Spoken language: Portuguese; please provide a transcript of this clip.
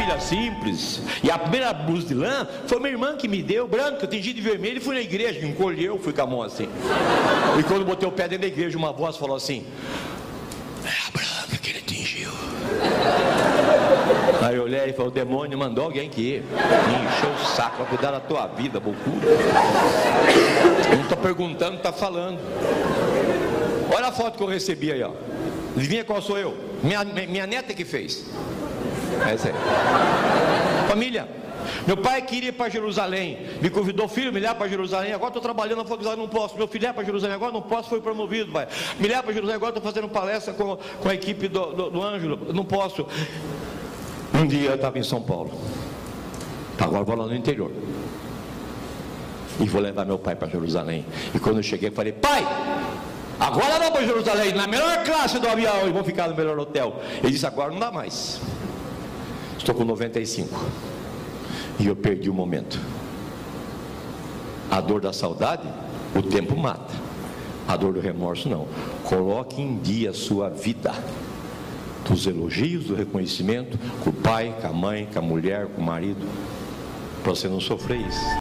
família simples. E a primeira blusa de lã foi minha irmã que me deu, branca, tingi de vermelho, e fui na igreja, encolheu, fui com a mão assim. E quando botei o pé dentro da igreja, uma voz falou assim: É a branca que ele tingiu. Aí eu olhei e falei, o demônio mandou alguém que me encheu o saco para cuidar da tua vida, bocudo. Eu não estou perguntando, está falando. Olha a foto que eu recebi aí, ó. Adivinha qual sou eu? Minha, minha neta que fez. Essa aí. Família, meu pai queria ir para Jerusalém, me convidou, filho, me leva para Jerusalém, agora estou trabalhando, não, posso. Meu filho, leva para Jerusalém, agora não posso, foi promovido, pai. Me leva para Jerusalém, agora estou fazendo palestra com, com a equipe do, do, do Ângelo, não posso. Um dia eu estava em São Paulo, agora vou lá no interior. E vou levar meu pai para Jerusalém. E quando eu cheguei, falei, pai, agora não para Jerusalém, na melhor classe do avião, e vou ficar no melhor hotel. Ele disse, agora não dá mais. Estou com 95. E eu perdi o momento. A dor da saudade, o tempo mata. A dor do remorso não. Coloque em dia a sua vida. Dos elogios, do reconhecimento, com o pai, com a mãe, com a mulher, com o marido. Para você não sofrer isso.